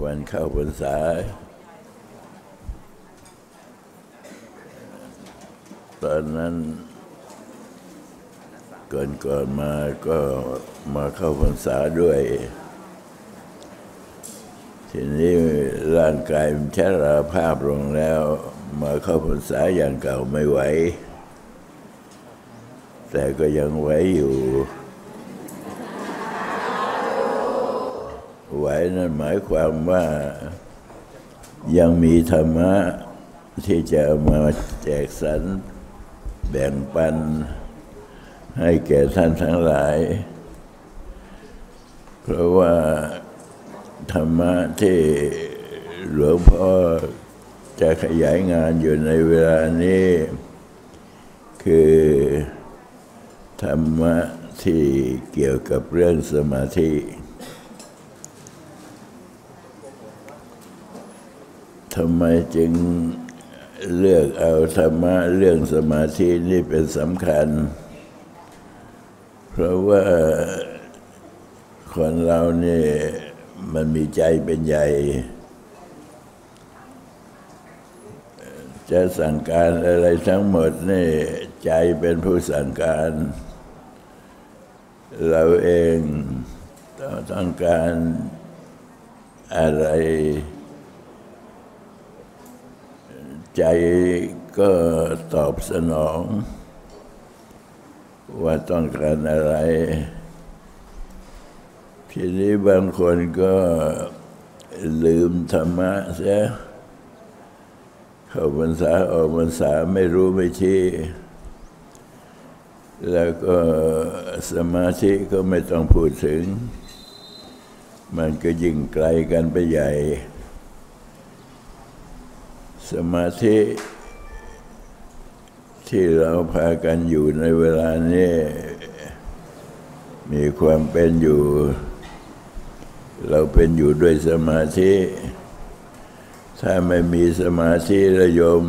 วันเข้าพรรษาตอนนั้นก่อนก่อนมาก็มาเข้าพรรษาด้วย ทีนี้ร่างกายมันชราภาพลงแล้ว มาเข้าพรรษาอย่างเก่าไม่ไหว แต่ก็ยังไหวอยู่ ไหวนั่นหมายความว่ายังมีธรรมะที่จะามาแจกสรรแบ่งปัน ให้แก่ท่านทั้งหลาย เพราะว่าธรรมะที่หลวงพ่อจะขยายงานอยู่ในเวลานี้ คือธรรมะที่เกี่ยวกับเรื่องสมาธิ ทำไมจึงเลือกเอาธรรมะเรื่องสมาธินี่เป็นสำคัญ เพราะว่าคนเรานี่มันมีใจเป็นใหญ่ จะสั่งการอะไรทั้งหมดนี่ใจเป็นผู้สั่งการ เราเองต้องการอะไร ใจก็ตอบสนอง ว่าต้องการอะไร ทีนี้บางคนก็ลืมธรรมะเสียเข้าพรรษาออกพรรษาไม่รู้ไม่ชี้แล้วก็สมาธิก็ไม่ต้องพูดถึง มันก็ยิ่งไกลกันไปใหญ่ สมาธิที่เราพากันอยู่ในเวลานี้ มีความเป็นอยู่ เราเป็นอยู่ด้วยสมาธิ ถ้าไม่มีสมาธิระยม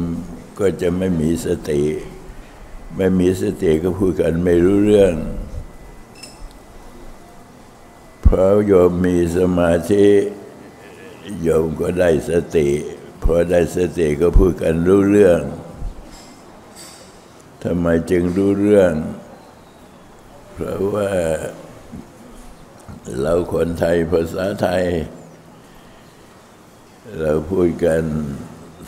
ก็จะไม่มีสติ ไม่มีสติก็พูดกันไม่รู้เรื่องเพราะโยมมีสมาธิโยมก็ได้สติ พอได้สติก็พูดกันรู้เรื่องทำไมจึงรู้เรื่อง เพราะว่าเราคนไทยภาษาไทย เราพูดกัน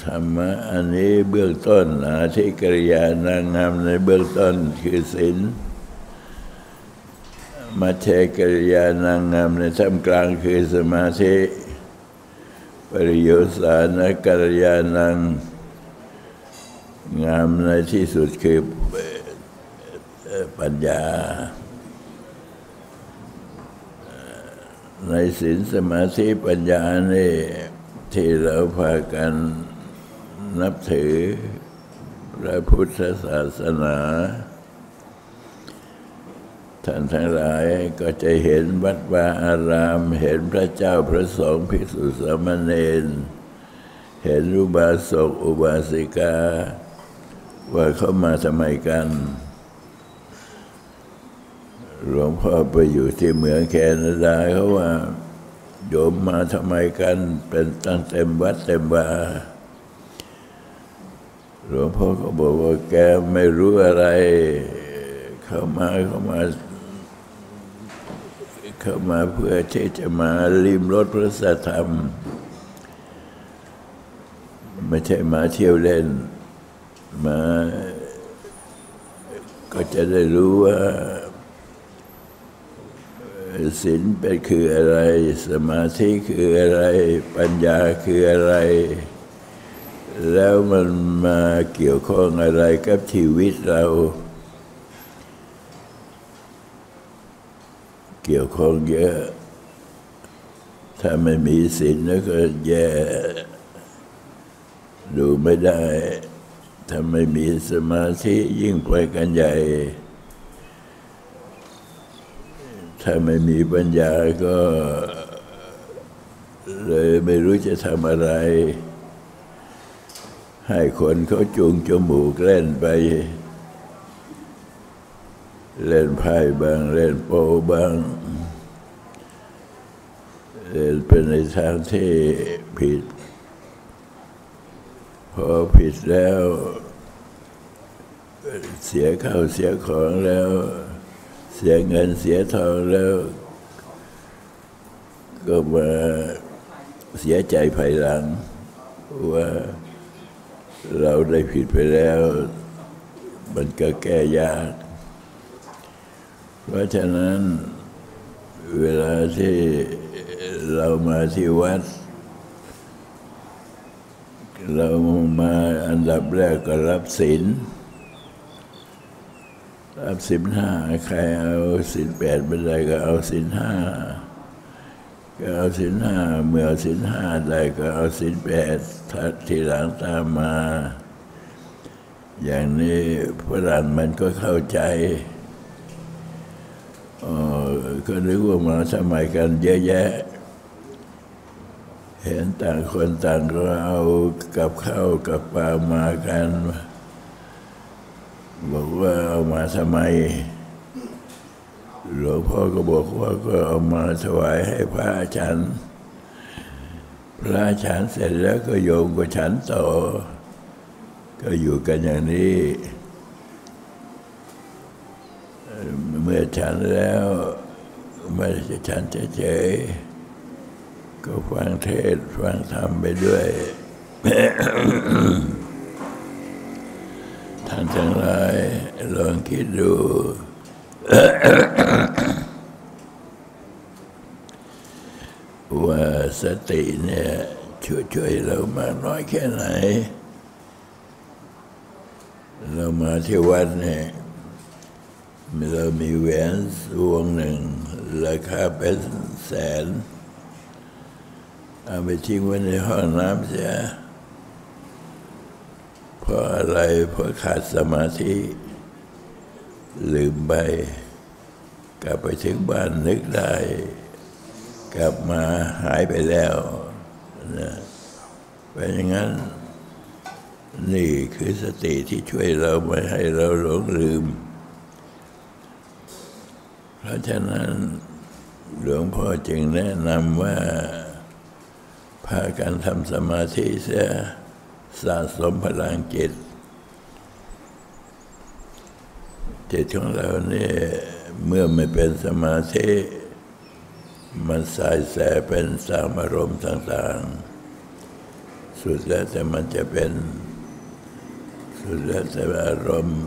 ธรรมะอันนี้เบื้องต้นอาทิกริยานางงามในเบื้องต้นคือศีลมาเทกริยานางงามในท่ามกลางคือสมาธิ ริโยสานกริยานางงามในที่สุดคือปัญญา ในศีลสมาธิปัญญานี่ที่เราพากันนับถือพระพุทธศาสนา ท่านทั้งหลายก็จะเห็นวัดวาอาราม เห็นพระเจ้าพระสงฆ์ภิกษุสามเณรเห็นอุบาสกอุบาสิกา ว่าเขามาทำไมกัน หลวงพ่อไปอยู่ที่เมืองแคนาดาเขาว่าโยมมาทำไมกัน เป็นตั้งเต็มวัดเต็มบาหลวงพ่อก็บอกว่าแกไม่รู้อะไร เข้ามาเข้ามา เข้ามาเพื่อที่จะมาลิมรถพระสัธรรม ไม่ใช่มาเที่ยวเล่น มา ก็จะได้รู้ว่าศีลเป็นคืออะไร สมาธิคืออะไร ปัญญาคืออะไร แล้วมันมาเกี่ยวข้องอะไรกับชีวิตเรา เกี่ยวข้องเยอะ ถ้าไม่มีศีลแล้วก็แย่ดูไม่ได้ ถ้าไม่มีสมาธิยิ่งไปกันใหญ่ ถ้าไม่มีปัญญาก็ เลยไม่รู้จะทำอะไร ให้คนเขาจูงจมูกเล่นไป เล่นไพ่บางเล่นโปบางเดินเป็นในทางที่ผิด พอผิดแล้ว เสียข้าวเสียของแล้ว เสียเงินเสียทองแล้ว ก็มาเสียใจภายหลัง ว่าเราได้ผิดไปแล้ว มันก็แก้ยาก เพราะฉะนั้นเวลาที่เรามาที่วัด เรามาอันดับแรกก็รับศีลรับศีลห้าใครเอาศีลแปดไม่ได้ก็เอาศีลห้าก็เอาศีลห้าเมื่อศีลห้าได้ก็เอาศีลแปดทัดทีหลังตามมา อย่างนี้ฝรั่งมันก็เข้าใจ ก็นึกว่ามาสมัยกันเยอะแยะ เห็นต่างคนต่างก็เอากับข้าวกับปลามากัน บอกว่าเอามาทำไมหลวงพ่อก็บอกว่าก็เอามาถวายให้พระฉัน พระฉันเสร็จแล้วก็โยมก็ฉันต่อ ก็อยู่กันอย่างนี้ เมื่อฉันแล้ว ไม่จะฉันเฉยๆก็ฟังเทศฟังธรรมไปด้วยท่านทั้งหลายลองคิดดู ว่าสติเนี่ยช่วยช่วยเรามากน้อยแค่ไหน เรามาที่วัดเนี่ยเรามีแหวนวงหนึ่ง ราคาเป็นแสน เอาไปทิ้งไว้ในห้องน้ำเสียเพราะอะไรเพราะขาดสมาธิ ลืมไป กลับไปถึงบ้านนึกได้ กลับมาหายไปแล้วนะเป็นอย่างนั้น นี่คือสติที่ช่วยเราไม่ให้เราหลงลืม เพราะฉะนั้น หลวงพ่อจึงแนะนำว่าพากันทำสมาธิเสียสะสมพลังจิตจิตของเราเนี่ยเมื่อไม่เป็นสมาธิ มันสายแสเป็นสามอารมณ์ต่างๆ สุดแล้วแต่มันจะเป็น สุดแล้วแต่อารมณ์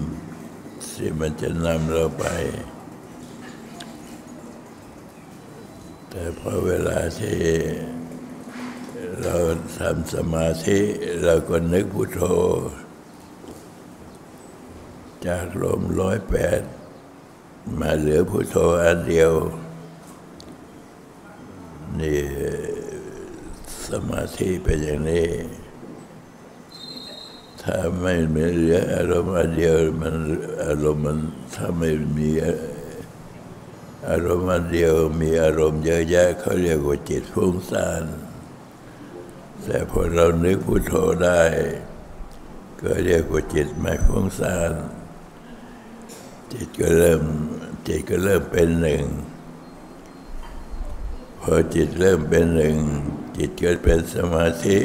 ที่มันจะนำเราไป แต่พอเวลาที่เราทำสมาธิเราก็นึกพุทโธ จากลมร้อยแปดมาเหลือพุทโธอันเดียว นี่สมาธิเป็นอย่างนี้ ถ้าไม่มีเหลืออารมณ์อันเดียวมันอารมณ์มันถ้าไม่มี อารมณ์อันเดียวมีอารมณ์เยอะแยะเขาเรียกว่าจิตฟุ้งซ่าน แต่พอเรานึกพุโทโธได้ ก็เรียกว่าจิตไม่ฟุ้งซ่าน จิตก็เริ่มจิตก็เริ่มเป็นหนึ่ง พอจิตเริ่มเป็นหนึ่ง จิตก็เป็นสมาธิ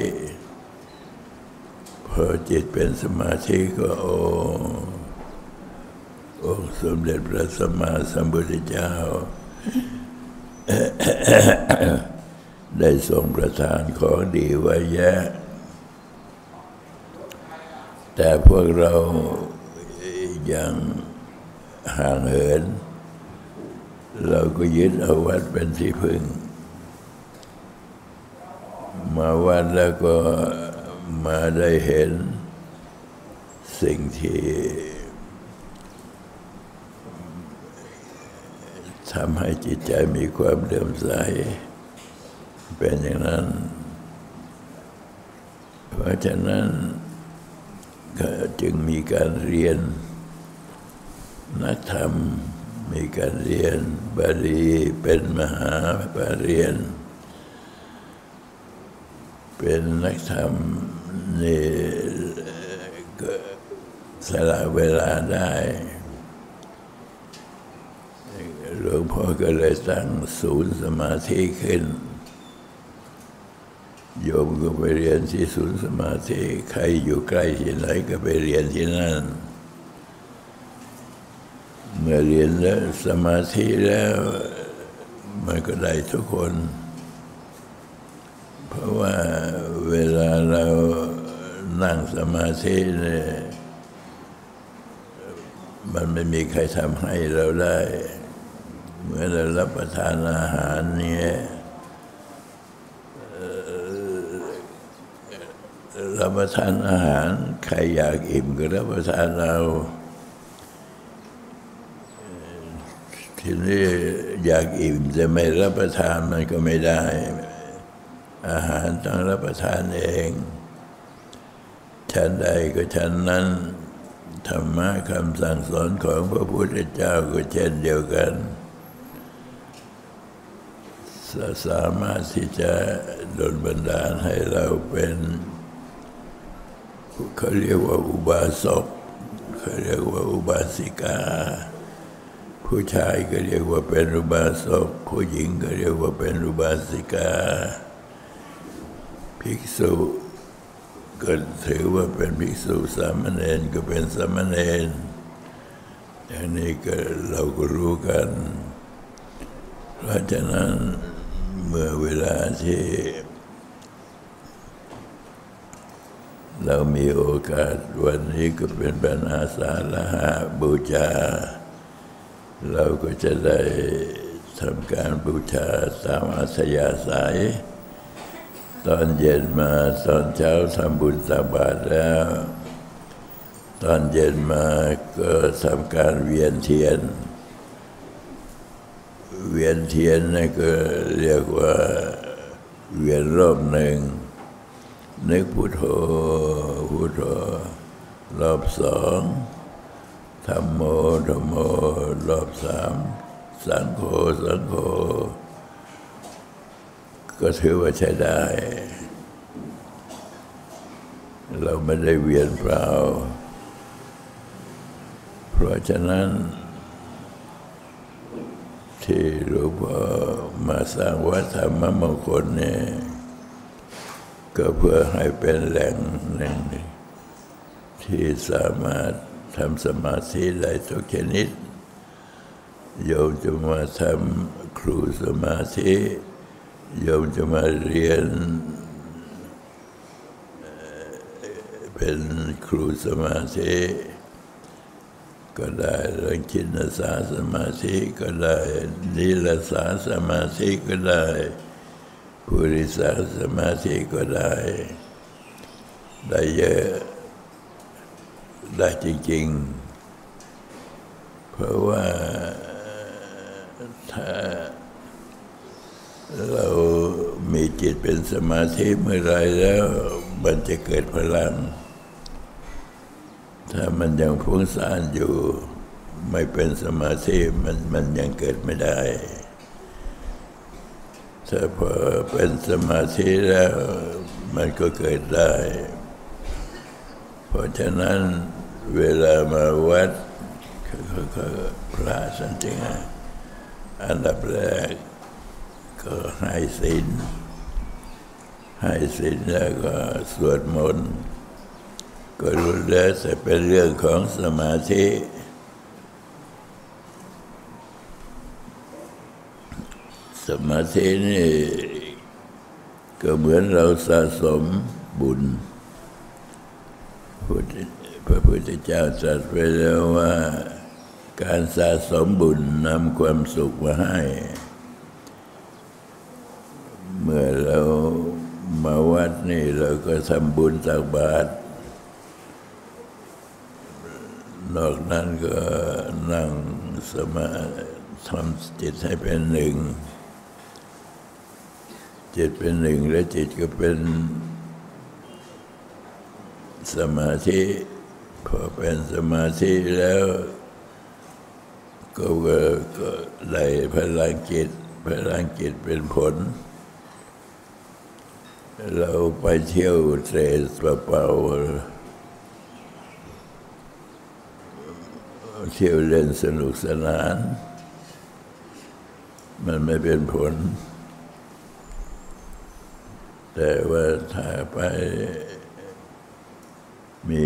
พอจิตเป็นสมาธิก็โอ องค์สมเด็จพระสัมมาสัมพุทธเจ้า ได้ทรงประทานของดีไว้แยะ แต่พวกเรายังห่างเหิน เราก็ยึดเอาวัดเป็นที่พึ่ง มาวัดแล้วก็มาได้เห็นสิ่งที่ ทำให้จิตใจมีความเลื่อมใส เป็นอย่างนั้น เพราะฉะนั้นก็จึงมีการเรียน นักธรรมมีการเรียนบาลีเป็นมหาปรริญญาเป็นนักธรรมนี่ก็สละเวลาได้ หลวงพ่อก็เลยตั้งศูนย์สมาธิขึ้น โยมก็ไปเรียนที่ศูนย์สมาธิ ใครอยู่ใกล้ที่ไหนก็ไปเรียนที่นั่น เมื่อเรียนแล้วสมาธิแล้ว มันก็ได้ทุกคน เพราะว่าเวลาเรานั่งสมาธิเนี่ยมันไม่มีใครทำให้เราได้ เมื่อเรารับประทานอาหารเนี่ยรับประทานอาหาร ใครอยากอิ่มก็รับประทานเราทีนี้อยากอิ่มจะไม่รับประทานมันก็ไม่ได้ อาหารต้องรับประทานเองฉันใดก็ฉันนั้นธรรมะคำสั่งสอนของพระพุทธเจ้าก็เช่นเดียวกัน สามารถที่จะดลบันดาลให้เราเป็นเขาเรียกว่าอุบาสกเขาเรียกว่าอุบาสิกา ผู้ชายก็เรียกว่าเป็นอุบาสกผู้หญิงก็เรียกว่าเป็นอุบาสิกา ภิกษุก็ถือว่าเป็นภิกษุสามเณรก็เป็นสามเณรอย่างนี้ก็เราก็รู้กัน เพราะฉะนั้น เมื่อเวลาที่ เรามีโอกาสวันนี้ก็เป็นบรรณาสาฬหาบูชา เราก็จะได้ทำการบูชาตามอัธยาศัย ตอนเย็นมาตอนเช้าทำบุญตักบาตรแล้ว ตอนเย็นมาก็ทำการเวียนเทียน เวียนเทียนนั่ก็เรียกว่าเวียนรอบหนึ่ง นึกพุทโธพุทโธรอบสองธรรมโมธรรมโมรอบสามสังโฆสังโฆก็ถือว่าใช้ได้ เราไม่ได้เวียนเปล่า เพราะฉะนั้น ที่หลวงพ่อมาสร้างวัดธรรมมงคลเนี่ยก็เพื่อให้เป็นแหล่งหนึ่ง ที่สามารถทำสมาธิได้ทุกชนิด โยมจะมาทำครูสมาธิ โยมจะมาเรียน เป็นครูสมาธิ ก็ได้เรื่องชินสาสมาธิก็ได้นิรสาสมาธิก็ได้ปุริสาสมาธิก็ได้ ได้เยอะได้จริงๆ เพราะว่าถ้าเรามีจิตเป็นสมาธิเมื่อไรแล้ว มันจะเกิดพลัง ถ้ามันยังฟุ้งซ่านอยู่ ไม่เป็นสมาธิมันมันยังเกิดไม่ได้ ถ้าพอเป็นสมาธิแล้ว มันก็เกิดได้ เพราะฉะนั้นเวลามาวัดก็พระสันติงอันดับแรกก็ให้ศีลให้ศีลแล้วก็สวดมนต์ ก็รู้แล้วจะเป็นเรื่องของสมาธิ สมาธินี่ ก็เหมือนเราสะสมบุญพระพุทธเจ้าตรัสไปแล้วว่า การสะสมบุญนำความสุขมาให้ เมื่อเรามาวัดนี่เราก็ทำบุญตักบาตร นอกนั้นก็นั่งสมาทำจิตให้เป็นหนึ่ง จิตเป็นหนึ่งและจิตก็เป็นสมาธิพอเป็นสมาธิแล้ว ก็ก็ได้พลังจิตพลังจิตเป็นผล เราไปเที่ยวเตะเปล่า เที่ยวเล่นสนุกสนาน มันไม่เป็นผล แต่ว่าถ้าไปมี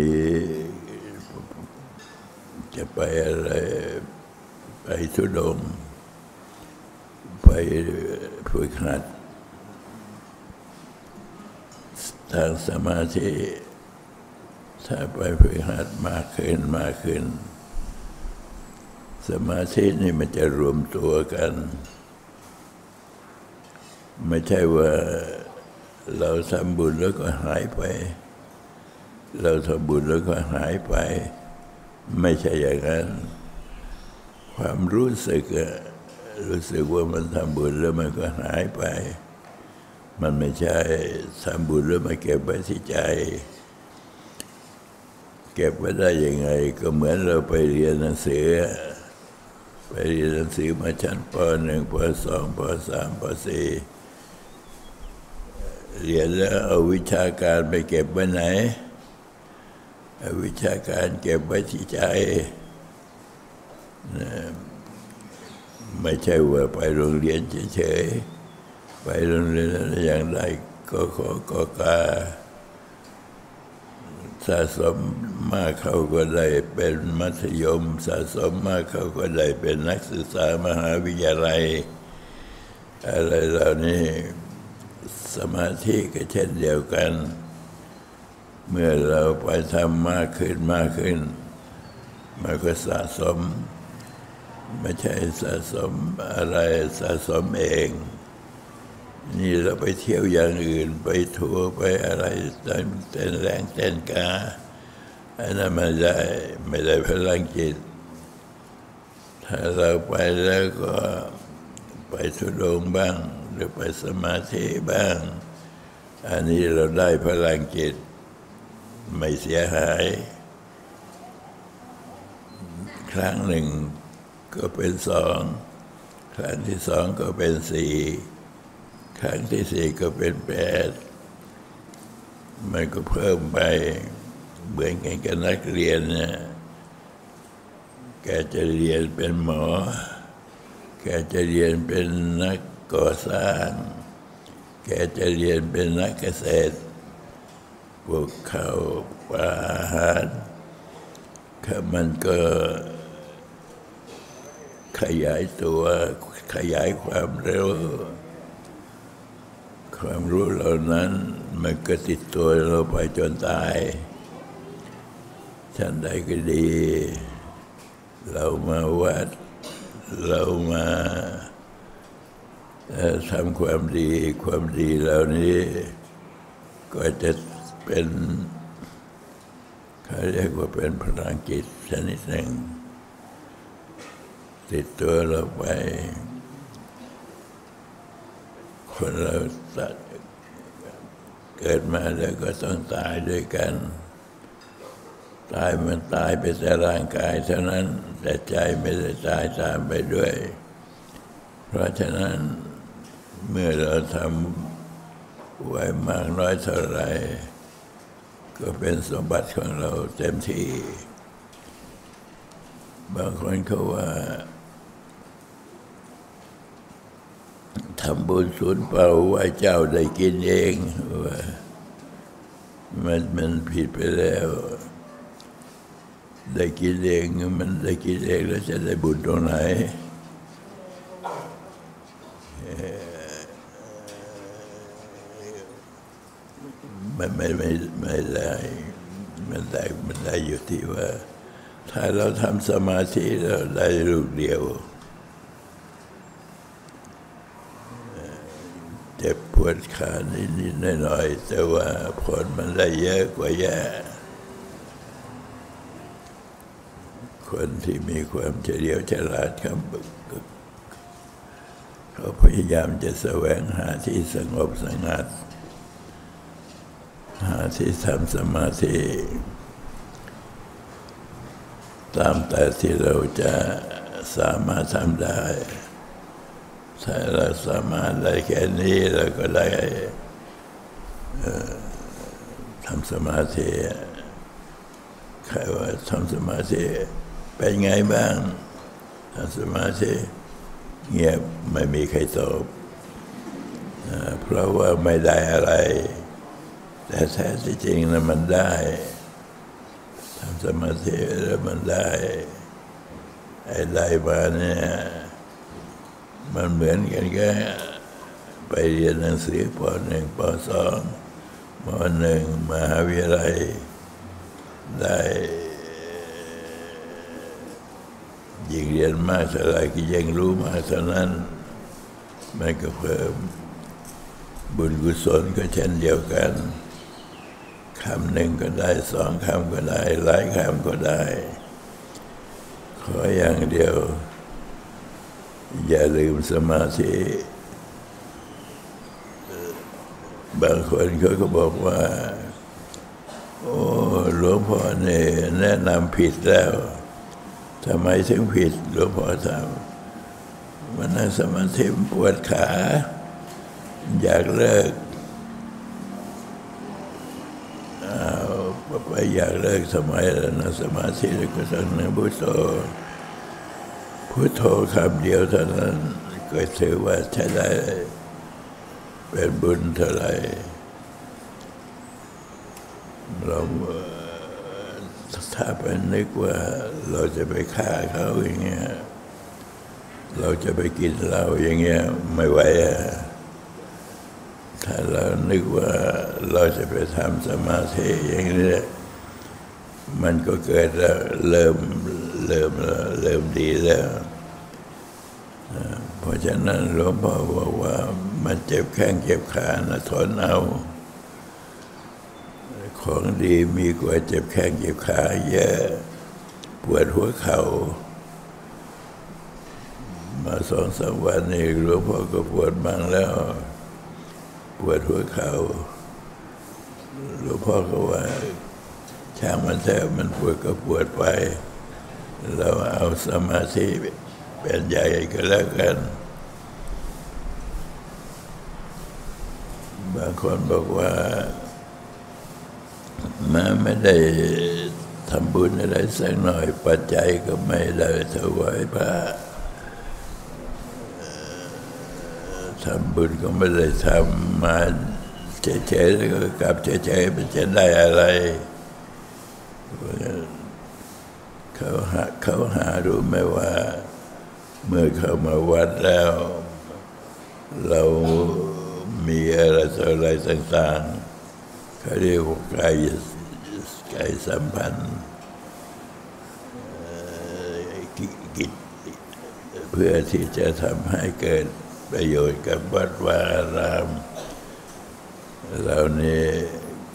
จะไปอะไร ไปทุดง ไปฝึกหัด ทางสมาธิ ถ้าไปฝึกหัดมากขึ้นมากขึ้น สมาธินี่มันจะรวมตัวกัน ไม่ใช่ว่าเราทำบุญแล้วก็หายไป เราทำบุญแล้วก็หายไป ไม่ใช่อย่างนั้น ความรู้สึกอะรู้สึกว่ามันทำบุญแล้วมันก็หายไป มันไม่ใช่ทำบุญแล้วมาเก็บไว้ที่ใจ เก็บไว้ได้ยังไง ก็เหมือนเราไปเรียนหนังสือ ไปเรียนหนังสือมาชั้นปหนึ่งปสองปสามปสี่เรียนแล้วเอาวิชาการไปเก็บไว้ไหนเอาวิชาการเก็บไว้ที่ใจไม่ใช่ว่าไปโรงเรียนเฉยๆ ไปโรงเรียนอย่างไรก็ขอก็กาสะสม มากเขาก็ได้เป็นมัธยม สะสมมากเขาก็ได้เป็นนักศึกษามหาวิทยาลัย อะไรเหล่านี้สมาธิก็เช่นเดียวกัน เมื่อเราไปทำมากขึ้นมากขึ้น มันก็สะสม ไม่ใช่สะสมอะไรสะสมเองนี่เราไปเที่ยวอย่างอื่นไปทัวร์ไปอะไรเต้นแรงเต้นกา อันนั้นไม่ได้ไม่ได้พลังจิต ถ้าเราไปแล้วก็ไปทุดงบ้าง หรือไปสมาธิบ้าง อันนี้เราได้พลังจิต ไม่เสียหาย ครั้งหนึ่งก็เป็นสองครั้งที่สองก็เป็นสี่ครั้งที่สี่ก็เป็นแปดมันก็เพิ่มไป เหมือนกันกับนักเรียนเนี่ยแกจะเรียนเป็นหมอ แกจะเรียนเป็นนักก่อสร้าง แกจะเรียนเป็นนักเกษตรพวกเขาปลาอาหารมันก็ขยายตัวขยายความเร็ว ความรู้เหล่านั้นมันก็ติดตัวเราไปจนตาย ฉันใดก็ดี เรามาวัด เรามาทำความดีความดีเหล่านี้ ก็จะเป็นเขาเรียกว่าเป็นพลังจิตชนิดหนึ่ง ติดตัวเราไป คนเราตัดเกิดมาแล้วก็ต้องตายด้วยกัน ตายมันตายไปแต่ร่างกายเท่านั้นแต่ใจไม่ได้ตายตามไปด้วย เพราะฉะนั้นเมื่อเราทำไว้มากน้อยเท่าไรก็เป็นสมบัติของเราเต็มที่ บางคนเขาว่าทำบุญสูญเปล่าว่าเจ้าได้กินเองว่ามันมันผิดไปแล้ว ได้กินเองมันได้กินเองแล้วจะได้บุญตรงไหนมันไม่ไม่ไม่ได้มันได้มันได้อยู่ที่ว่า ถ้าเราทำสมาธิเราได้ลูกเดียวเจ็บปวดขานิดๆหน่อยๆแต่ว่าผลมันได้เยอะกว่าแย่ คนที่มีความเฉลียวฉลาดครับเขาพยายามจะแสวงหาที่สงบสงัด หาที่ทำสมาธิ ตามแต่ที่เราจะสามารถทำได้ ถ้าเราสามารถได้แค่นี้เราก็ได้ทำสมาธิใครว่าทำสมาธิ เป็นไงบ้างสมาธิเงียบไม่มีใครตอบเพราะว่าไม่ได้อะไร แต่แท้ที่จริงนะมันได้ทำสมาธิแล้วมันได้ไอ้ได้มาเนี่ยมันเหมือนกันแค่ไปเรียนหนังสือปหนึ่งปสองมหนึ่งมหาวิทยาลัยได้ ยิ่งเรียนมากเท่าไรก็ยิ่งรู้มากเท่านั้นมันก็เพิ่ม บุญกุศลก็เช่นเดียวกันคำหนึ่งก็ได้สองคำก็ได้ หลายคำก็ได้ ขออย่างเดียว อย่าลืมสมาธิบางคนเขาก็บอกว่า โอ้หลวงพ่อเนี่ยแนะนำผิดแล้ว ทำไมถึงผิดหลวงพ่อทำวันนั้นสมาธิปวดขา อยากเลิกอาไปอยากเลิกสมัยแล้วนะสมาธิก็ต้องนึกพุทโธพุทโธคำเดียวเท่านั้นก็ถือว่าใช้ได้เป็นบุญเท่าไหร่เรา ถ้าไปนึกว่าเราจะไปฆ่าเขาอย่างเงี้ยเราจะไปกินเหล้าอย่างเงี้ยไม่ไหวอะถ้าเรานึกว่าเราจะไปทำสมาธิอย่างนี้มันก็เกิดแล้วเริ่มเริ่มเริ่มดีแล้ว เพราะฉะนั้นหลวงพ่อบอกว่า มันเจ็บแข้งเจ็บขานะทนเอา ของดีมีกว่าเจ็บแข้งเจ็บขาเยอะ ปวดหัวเขา่ามาสองสามวันนี้หลวงพ่อก็ปวดบ้างแล้ว ปวดหัวเขา่าหลวงพ่อก็ว่า ช่างมันแท้มันปวดก็ปวดไป เราเอาสมาธิเป็นใหญ่ก็แล้วกัน บางคนบอกว่า มาไม่ได้ทำบุญอะไรสักหน่อย ปัจจัยก็ไม่ได้ถวายพระทำบุญก็ไม่ได้ทำมาเฉยๆก็กลับเฉยๆมันจะได้อะไร เขาหาเขาหารู้ไหมว่า เมื่อเขามาวัดแล้ว เรามีอะไรต่ออะไรต่างๆ เขาเรียกว่ากลไกลสัมพันธ์กิจเพื่อที่จะทำให้เกิดประโยชน์กับวัดวาอารามเหล่านี้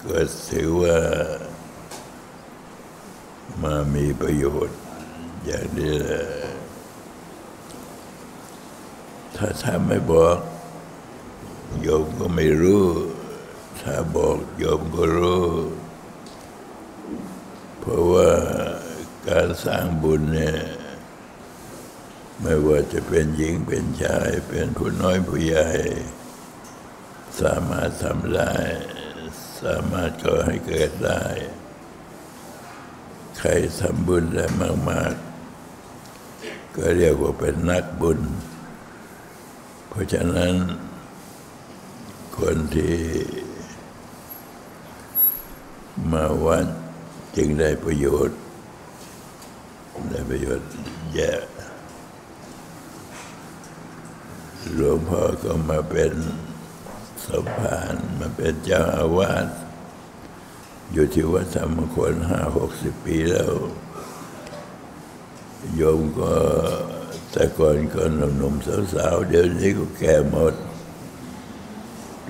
ก็ถือว่ามามีประโยชน์ อย่างนี้แหละถ้าท่านไม่บอกโยมก็ไม่รู้ ถ้าบอกโยมก็รู้เพราะว่าการสร้างบุญเนี่ยไม่ว่าจะเป็นหญิงเป็นชาย เป็นผู้น้อยผู้ใหญ่ สามารถทำได้สามารถก่อให้เกิดได้ ใครทำบุญได้มากๆ ก็เรียกว่าเป็นนักบุญ เพราะฉะนั้นคนที่ มาวัดจึงได้ประโยชน์ ได้ประโยชน์เยอะหลวงพ่อก็มาเป็นสมภารมาเป็นเจ้าอาวาสอยู่ที่วัดธรรมคนห้าหกสิบปีแล้ว โยมก็แต่ก่อนก็หนุ่มๆสาวๆเดี๋ยวนี้ก็แก่หมด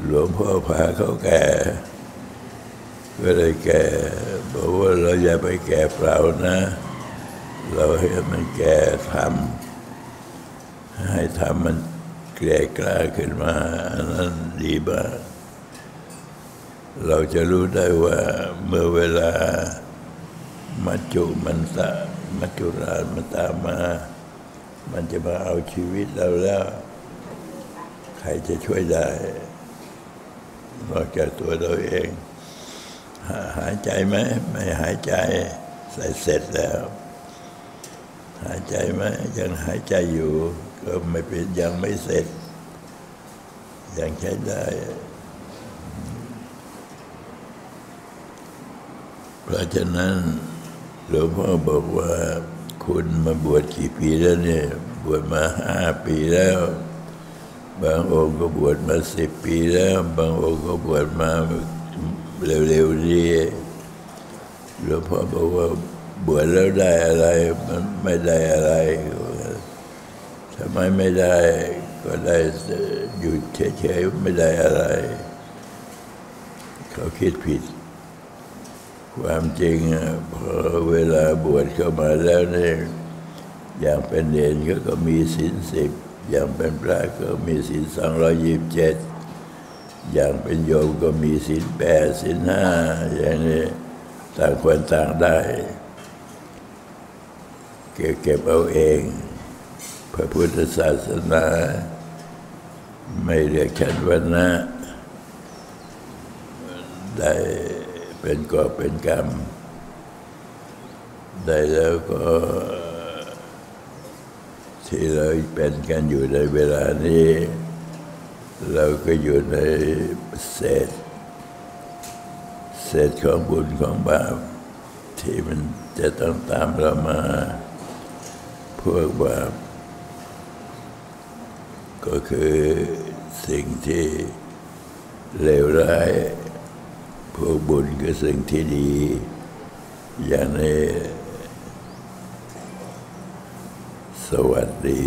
หลวงพ่อพาเขาแก่ ก็เลยแก่บอกว่าเราอย่าไปแก่เปล่านะ เราให้มันแก่ทำให้ทำมันแก่กล้าขึ้นมาอันนั้นดีบ้างเราจะรู้ได้ว่าเมื่อเวลามัจจุมันตามัจจุราชมันตามมา มันจะมาเอาชีวิตเราแล้ว ใครจะช่วยได้นอกจากตัวเราเอง หายใจไหมไม่หายใจใส่เสร็จแล้ว หายใจไหมยังหายใจอยู่ ก็ไม่เป็นยังไม่เสร็จ ยังใช้ได้เพราะฉะนั้นหลวงพ่อบอกว่าคุณมาบวชกี่ปีแล้วเนี่ย บวชมาห้าปีแล้ว บางองค์ก็บวชมาสิบปีแล้ว บางองค์ก็บวชมา เร็วๆนี้หลวงพ่อบอกว่าบวชแล้วได้อะไร มันไม่ได้อะไรทำไมไม่ได้ก็ได้อยู่เฉยๆไม่ได้อะไร เขาคิดผิด ความจริงพอเวลาบวชเข้ามาแล้วเนี่ยอย่างเป็นเนรก็ก็มีศีลสิบอย่างเป็นพระก็มีศีลสองร้อยยี่สิบเจ็ด อย่างเป็นโยมก็มีศีลแปดศีลห้าอย่างนี้ต่างคนต่างได้ เก็บเก็บเอาเอง พระพุทธศาสนา ไม่เรียกชั้นวันนะได้เป็นก่อเป็นกรรม ได้แล้วก็ ที่เราเป็นกันอยู่ในเวลานี้ เราก็อยู่ในเศษ เศษของบุญของบาป ที่มันจะต้องตามเรามา พวกบาป ก็คือสิ่งที่เลวร้าย พวกบุญคือสิ่งที่ดี อย่างในสวัสดี